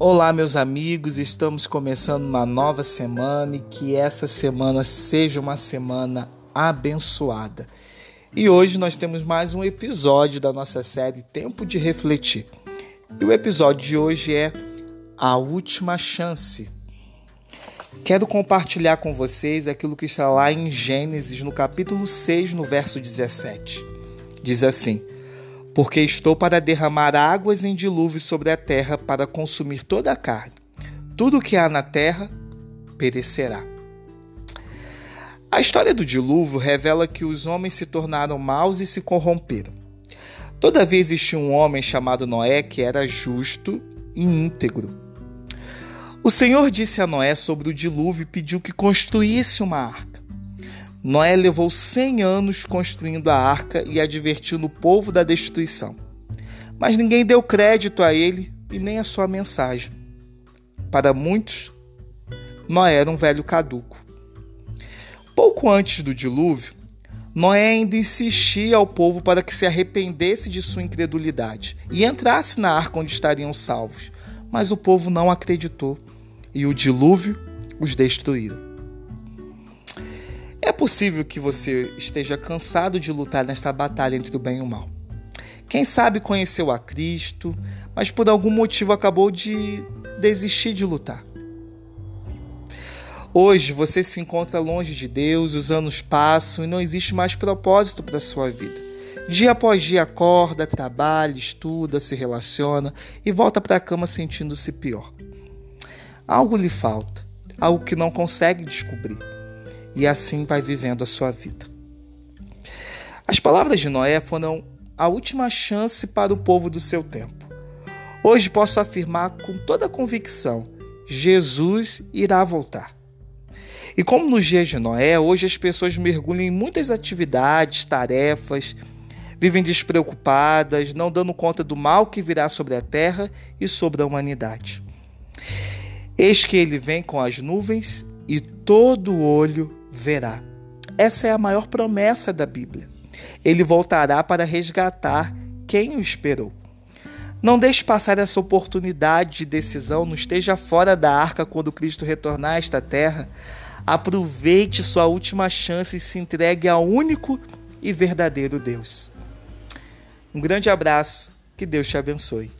Olá, meus amigos, estamos começando uma nova semana e que essa semana seja uma semana abençoada. E hoje nós temos mais um episódio da nossa série Tempo de Refletir. E o episódio de hoje é A Última Chance. Quero compartilhar com vocês aquilo que está lá em Gênesis, no capítulo 6, no verso 17. Diz assim: porque estou para derramar águas em dilúvio sobre a terra para consumir toda a carne. Tudo que há na terra perecerá. A história do dilúvio revela que os homens se tornaram maus e se corromperam. Todavia existia um homem chamado Noé que era justo e íntegro. O Senhor disse a Noé sobre o dilúvio e pediu que construísse uma arca. Noé levou cem anos construindo a arca e advertindo o povo da destruição. Mas ninguém deu crédito a ele e nem a sua mensagem. Para muitos, Noé era um velho caduco. Pouco antes do dilúvio, Noé ainda insistia ao povo para que se arrependesse de sua incredulidade e entrasse na arca onde estariam salvos. Mas o povo não acreditou e o dilúvio os destruiu. É possível que você esteja cansado de lutar nesta batalha entre o bem e o mal. Quem sabe conheceu a Cristo, mas por algum motivo acabou de desistir de lutar. Hoje você se encontra longe de Deus, os anos passam e não existe mais propósito para a sua vida. Dia após dia acorda, trabalha, estuda, se relaciona e volta para a cama sentindo-se pior. Algo lhe falta, algo que não consegue descobrir e assim vai vivendo a sua vida. As palavras de Noé foram a última chance para o povo do seu tempo. Hoje posso afirmar com toda convicção: Jesus irá voltar. E como nos dias de Noé, hoje as pessoas mergulham em muitas atividades, tarefas, vivem despreocupadas, não dando conta do mal que virá sobre a terra e sobre a humanidade. Eis que ele vem com as nuvens e todo olho verá. Essa é a maior promessa da Bíblia. Ele voltará para resgatar quem o esperou. Não deixe passar essa oportunidade de decisão, não esteja fora da arca quando Cristo retornar a esta terra. Aproveite sua última chance e se entregue ao único e verdadeiro Deus. Um grande abraço, que Deus te abençoe.